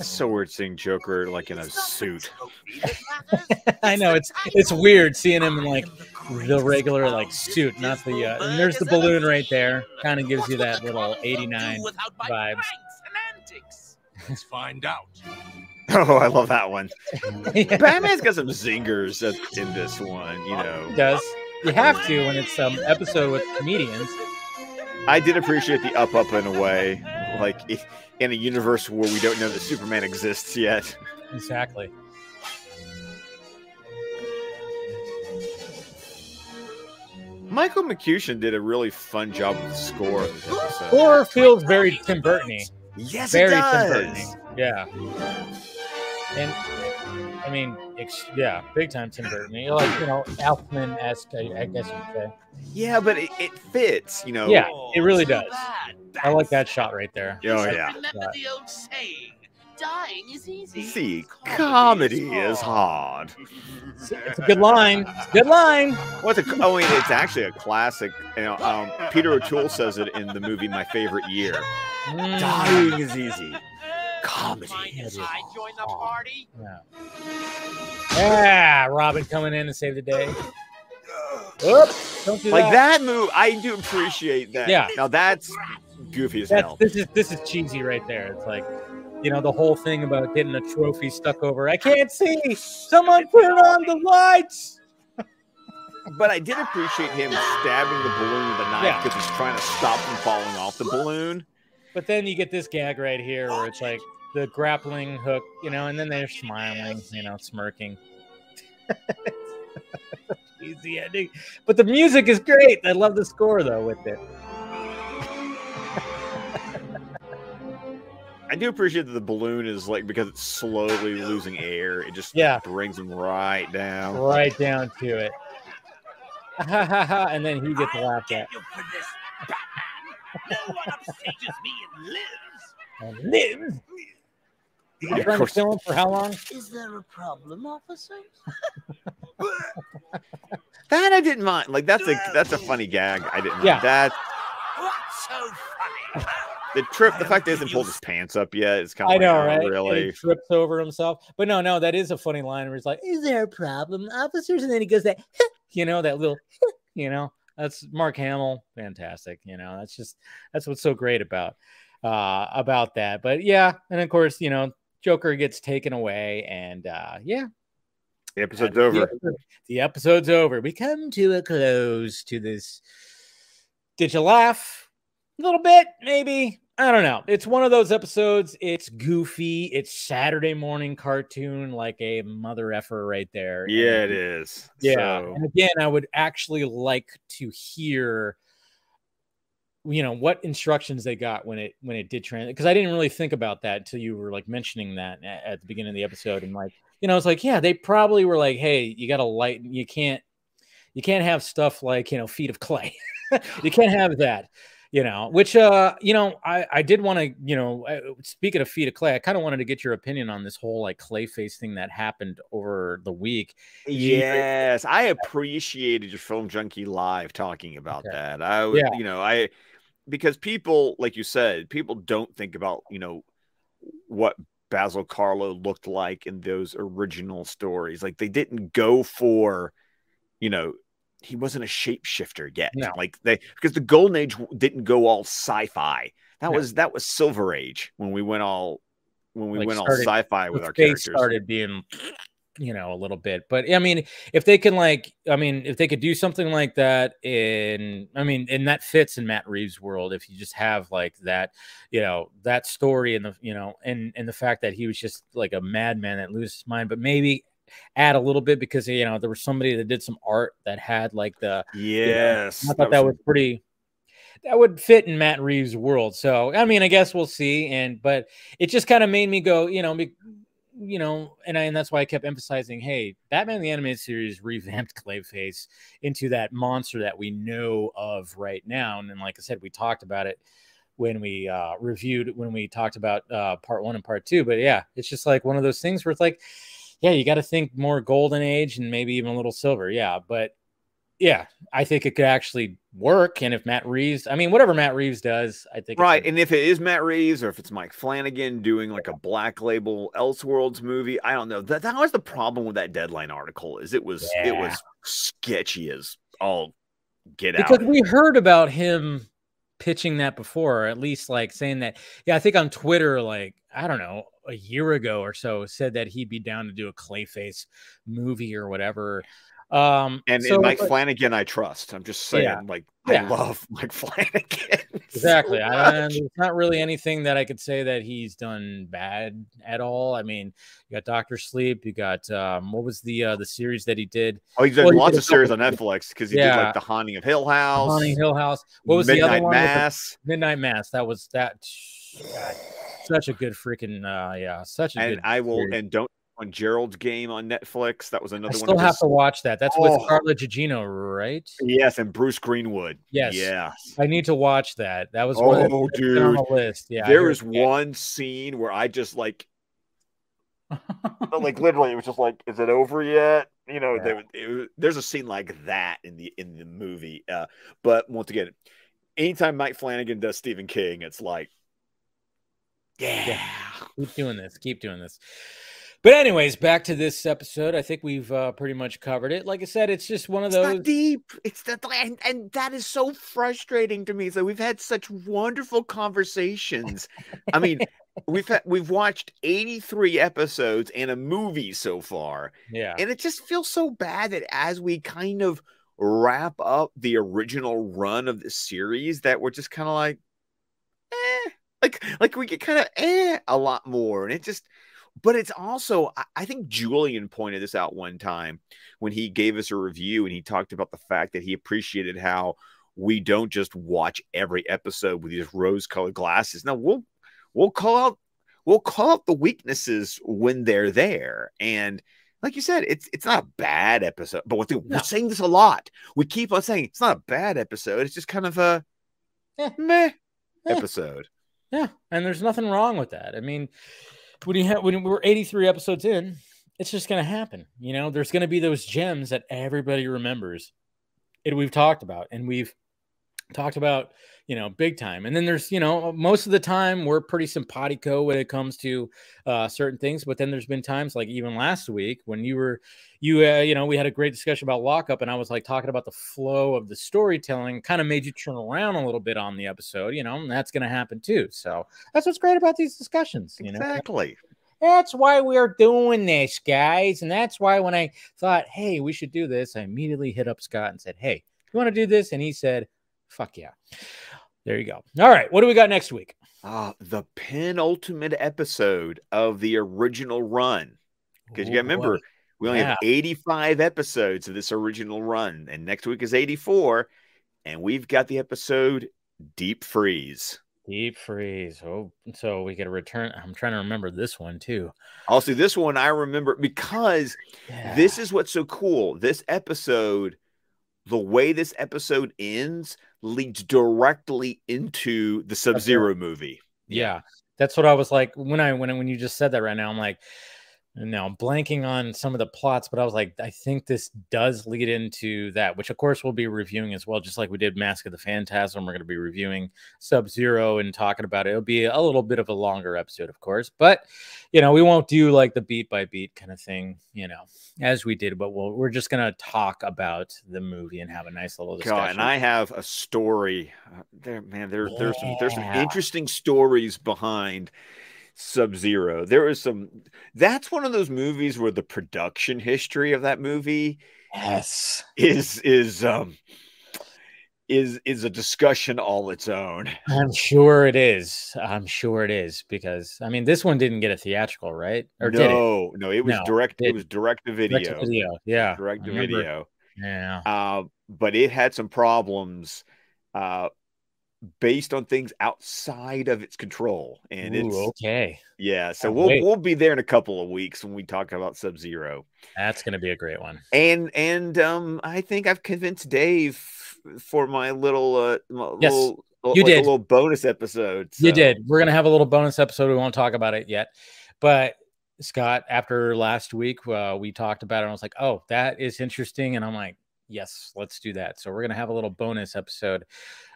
So weird seeing Joker like in a It's not the suit. trophy that matters, I know it's it's weird seeing him in like the the regular like suit, not the uh, and there's the balloon right there. Kind of gives you that little 89 without my vibes. pranks and antics? Let's find out. Oh, I love that one. Yeah, Batman's got some zingers in this one, you know. it does. You have to when it's um episode with comedians. I did appreciate the up up in a way. Like in a universe where we don't know that Superman exists yet. Exactly. Michael McCuistion did a really fun job with the score of this feels very Tim Burton-y. Yes, Very it Tim does. Burton-y. Yeah. And I mean, ex- yeah, big time Tim Burton. You Like you know, Elfman esque, I, I guess you'd say. Yeah, but it, it fits, you know. Yeah, it really too does. Bad, I like that shot right there. Oh, Like yeah. that Remember shot. the old saying, dying is easy. See, comedy is hard. It's a good line. It's a good line. What's a? Oh, wait, it's actually a classic. You know, um, Peter O'Toole says it in the movie My Favorite Year. Mm. Dying is easy. Comedy. Is if I join the party? Yeah. Yeah, Robin coming in to save the day. Oops, don't do Like that. that move, I do appreciate that. Yeah. Now that's goofy as That's hell. this is this is cheesy right there. It's like, you know, the whole thing about getting a trophy stuck over. I can't see. Someone turn on the lights. But I did appreciate him stabbing the balloon with a knife Yeah. because he's trying to stop from falling off the balloon. But then you get this gag right here where it's like the grappling hook, you know, and then they're smiling, you know, smirking. Cheesy ending. But the music is great. I love the score though with it. I do appreciate that the balloon is like because it's slowly losing air. It just Yeah. brings him right down. right down to it. and then he gets I'll laughed get at. you for this, Batman. No one upstages me and lives. And lives. You Yeah, of trying to course. kill him for how long? Is there a problem, officers? That I didn't mind. Like that's a that's a funny gag. I didn't. Yeah. Mind. That What's so funny? The trip. The fact that he hasn't pulled his pants up yet. It's kind of I like, know, oh, right? And he Really? trips over himself. But no, no, that is a funny line where he's like, "Is there a problem, officers?" And then he goes that, you know, that little, you know, that's Mark Hamill, fantastic. You know, that's just that's what's so great about uh about that. But yeah, and of course, you know, Joker gets taken away, and uh yeah, The episode's the over. episode- The episode's over. We come to a close to this. Did you laugh? A little bit, maybe. I don't know. It's one of those episodes. It's goofy. It's Saturday morning cartoon, like a mother effer right there. and- Yeah, it is. yeah. So, And again, I would actually like to hear, you know, what instructions they got when it when it did translate. Because I didn't really think about that until you were like mentioning that a- at the beginning of the episode. And like, you know, it's like, yeah, they probably were like, hey, you got to lighten. You can't, you can't have stuff like you know, feet of clay. you can't have that. You know, which uh, you know, I I did want to, you know, speaking of feet of clay, I kind of wanted to get your opinion on this whole like Clayface thing that happened over the week. yes, I appreciated your film junkie live talking about Okay. that. I would, Yeah. you know, I because people, like you said, people don't think about, you know, what Basil Karlo looked like in those original stories. Like they didn't go for, you know, he wasn't a shapeshifter yet. No. Like they because the golden age didn't go all sci-fi. That No. was that was silver age when we went all when we Like, went all sci-fi with our characters. started being you know a little bit but i mean if they can like i mean if they could do something like that in i mean and that fits in matt reeves world if you just have like that you know that story and the you know and and the fact that he was just like a madman that loses his mind but maybe add a little bit because you know there was somebody that did some art that had like the Yes. I thought that was pretty. That would fit in Matt Reeves' world. So I mean, I guess we'll see. And but it just kind of made me go, you know, be, you know, and I, and that's why I kept emphasizing, hey, Batman the Animated Series revamped Clayface into that monster that we know of right now. And then, like I said, we talked about it when we uh reviewed when we talked about uh part one and part two. But yeah, it's just like one of those things where it's like, yeah, you got to think more golden age and maybe even a little silver. Yeah, but yeah, I think it could actually work. And if Matt Reeves, I mean, whatever Matt Reeves does, I think right. And if it is Matt Reeves or if it's Mike Flanagan doing like a black label Elseworlds movie, I don't know. That that was the problem with that deadline article is it was it was sketchy as all get because out. we heard about him pitching that before, or at least like saying that. Yeah, I think on Twitter, like I don't know, a year ago or so, said that he'd be down to do a Clayface movie or whatever. Um, And, so, and Mike but- Flanagan, I trust. I'm just saying, Yeah. like Yeah. I love Mike Flanagan. Exactly. so I, there's not really anything that I could say that he's done bad at all. I mean, you got Doctor Sleep. You got um, what was the uh, the series that he did? Oh, he's done Well, lots did of series on Netflix because he did like The Haunting of Hill House, Haunting Hill House. What was Midnight the other one? Mass. Midnight Mass. That was that. God, such a good freaking uh, yeah, such a And good. I will series. and don't on Gerald's game on Netflix. That was I another one. still have his- to watch that. That's with Oh. Scarlett Gugino, right? Yes, and Bruce Greenwood. Yes. Yes. I need to watch that. That was one of Oh, on the list. Yeah, I there was one scene where I just like, like literally, it was just like, is it over yet? You know, Yeah. there, it there's a scene like that in the in the movie. Uh, but once again, anytime Mike Flanagan does Stephen King, it's like, yeah. yeah, keep doing this keep doing this but anyways back to this episode i think we've uh, pretty much covered it like i said it's just one of It's those deep. It's that, and, and that is so frustrating to me. So we've had such wonderful conversations. I mean, we've had, we've watched 83 episodes and a movie so far, yeah and it just feels so bad that as we kind of wrap up the original run of the series, that we're just kind of like, eh, like like we get kind of eh a lot more, and it just. But it's also, I- think Julian pointed this out one time when he gave us a review and he talked about the fact that he appreciated how we don't just watch every episode with these rose-colored glasses. Now we'll we'll call out we'll call out the weaknesses when they're there. And like you said, it's it's not a bad episode. But No. we're saying this a lot. We keep on saying it's not a bad episode. It's just kind of a Eh. meh Eh. episode. Yeah, and there's nothing wrong with that. I mean, when you have when we're 83 episodes in, it's just gonna happen. You know, there's gonna be those gems that everybody remembers. And we've talked about, and we've talked about, you know, big time. And then there's, you know, most of the time we're pretty simpatico when it comes to uh, certain things. But then there's been times like even last week when you were, you, uh, you know, we had a great discussion about lockup, and I was like talking about the flow of the storytelling, kind of made you turn around a little bit on the episode, you know, and that's going to happen too. So that's what's great about these discussions, you know. Exactly. That's why we're doing this, guys. And that's why when I thought, hey, we should do this, I immediately hit up Scott and said, hey, you want to do this? And he said, fuck yeah. There you go. All right. What do we got next week? Ah, the penultimate episode of the original run. Because you got to remember, boy. we only have 85 episodes of this original run, and next week is 84, and we've got the episode Deep Freeze. Deep freeze. Oh, so we get a return. I'm trying to remember this one too. Also, this one I remember because Yeah. this is what's so cool. This episode, the way this episode ends, leads directly into the Sub Zero movie. yeah that's what i was like when i when, when you just said that right now i'm like now i'm blanking on some of the plots but i was like i think this does lead into that which of course we'll be reviewing as well just like we did mask of the phantasm we're going to be reviewing sub zero and talking about it it'll be a little bit of a longer episode of course but you know we won't do like the beat by beat kind of thing you know as we did but we'll, we're just going to talk about the movie and have a nice little discussion God, and I have a story uh, there, man. There, there's some, there's some interesting stories behind Sub Zero. There is some. That's one of those movies where the production history of that movie yes is is um is is a discussion all its own. I'm sure it is. I'm sure it is because I mean this one didn't get a theatrical, right? Or did it? no, no, it was No, direct. It it- was direct to Direct to video. video. Yeah. Direct to video. Yeah. Uh, but it had some problems uh, based on things outside of its control, and it's okay. yeah. So we'll wait. we'll be there in a couple of weeks when we talk about Sub Zero, That's gonna be a great one. and and um, I think I've convinced Dave for my little uh my Yes, little, you like did. a little bonus episode. You did. We're gonna have a little bonus episode. We won't talk about it yet, but Scott, after last week, uh, we talked about it. And I was like, "Oh, that is interesting," and I'm like, "Yes, let's do that." So we're gonna have a little bonus episode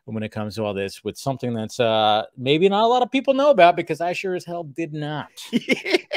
when it comes to all this with something that's uh maybe not a lot of people know about because I sure as hell did not. Deep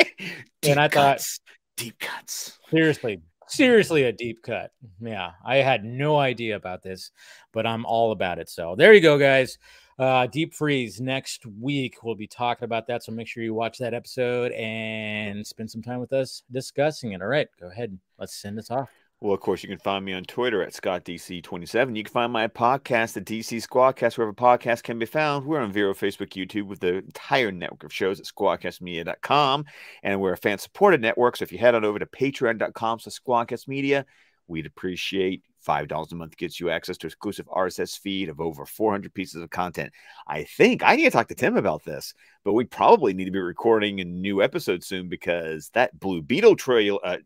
And I thought- cuts. deep cuts. seriously seriously a deep cut. Yeah i had no idea about this but i'm all about it. So there you go guys. Uh deep freeze next week we'll be talking about that. So make sure you watch that episode and spend some time with us discussing it. All right go ahead. Let's send this off Well, of course, you can find me on Twitter at ScottDC27. You can find my podcast the DC Squadcast, wherever podcasts can be found. We're on Vero, Facebook, YouTube, with the entire network of shows at squadcastmedia.com. And we're a fan supported network. So if you head on over to patreon.com slash squadcastmedia, we'd appreciate $5 a month gets you access to exclusive RSS feed of over 400 pieces of content. I think I need to talk to Tim about this, but we probably need to be recording a new episode soon because that Blue Beetle trail uh,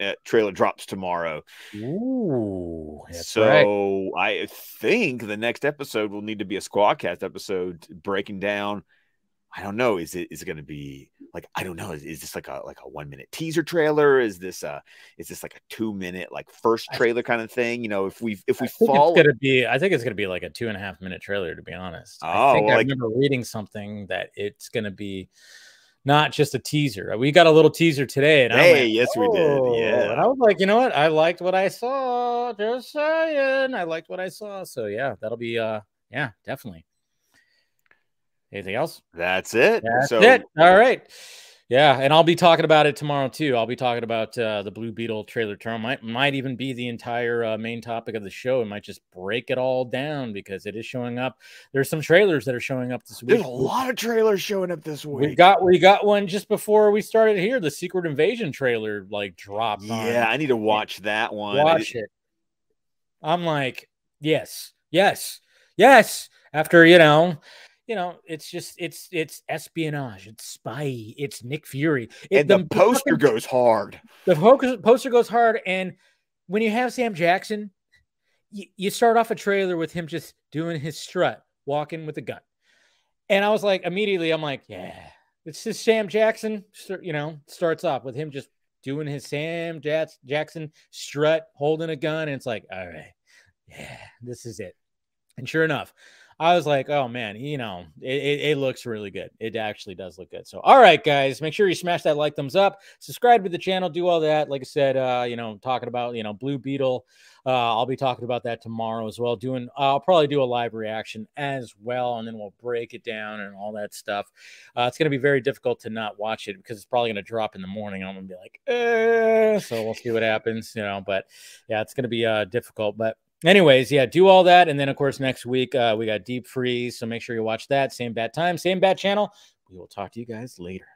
uh, trailer drops tomorrow. Ooh, so right. I think the next episode will need to be a Squadcast episode breaking down. I don't know. Is it is it going to be like I don't know. Is, is this like a like a one minute teaser trailer? Is this a is this like a two minute like first trailer kind of thing? You know, if we if we I think fall it's gonna be. I think it's gonna be like a two and a half minute trailer. To be honest, I Oh, think I like- remember reading something that it's gonna be not just a teaser. We got a little teaser today, and Hey, like, yes, we did. "Oh," Yeah. and I was like, you know what? I liked what I saw. Just saying, I liked what I saw. So yeah, that'll be. Uh, yeah, definitely. Anything else? that's it. That's so it. All right. Yeah, and I'll be talking about it tomorrow too. I'll be talking about uh, the Blue Beetle trailer tomorrow. Might might even be the entire uh, main topic of the show. It might just break it all down because it is showing up. There's some trailers that are showing up this week. there's a lot of trailers showing up this week. We got we got one just before we started here. The Secret Invasion trailer like dropped. on yeah, I need to watch that one. Watch it. I'm like, yes, yes, yes. After you know, you know, it's just it's it's espionage, it's spy, it's Nick Fury. It, and the, poster fucking- goes hard. the focus, poster goes hard, and when you have Sam Jackson, you, you start off a trailer with him just doing his strut, walking with a gun, and I was like, immediately, I'm like, yeah, it's just Sam Jackson. You know, starts off with him just doing his Sam Jackson strut, holding a gun, and it's like, all right, yeah, this is it. And sure enough, I was like, oh man, you know, it, it, it looks really good. It actually does look good. So, all right, guys, make sure you smash that like, thumbs up, subscribe to the channel, do all that. Like I said, uh, you know, talking about, you know, Blue Beetle. Uh, I'll be talking about that tomorrow as well. Doing, I'll probably do a live reaction as well, and then we'll break it down and all that stuff. Uh, it's going to be very difficult to not watch it because it's probably going to drop in the morning. I'm going to be like, eh. so we'll see what happens, you know. But yeah, it's going to be uh, difficult. But anyways, yeah, do all that. And then, of course, next week uh, we got Deep Freeze. So make sure you watch that. Same bad time, same bad channel. We will talk to you guys later.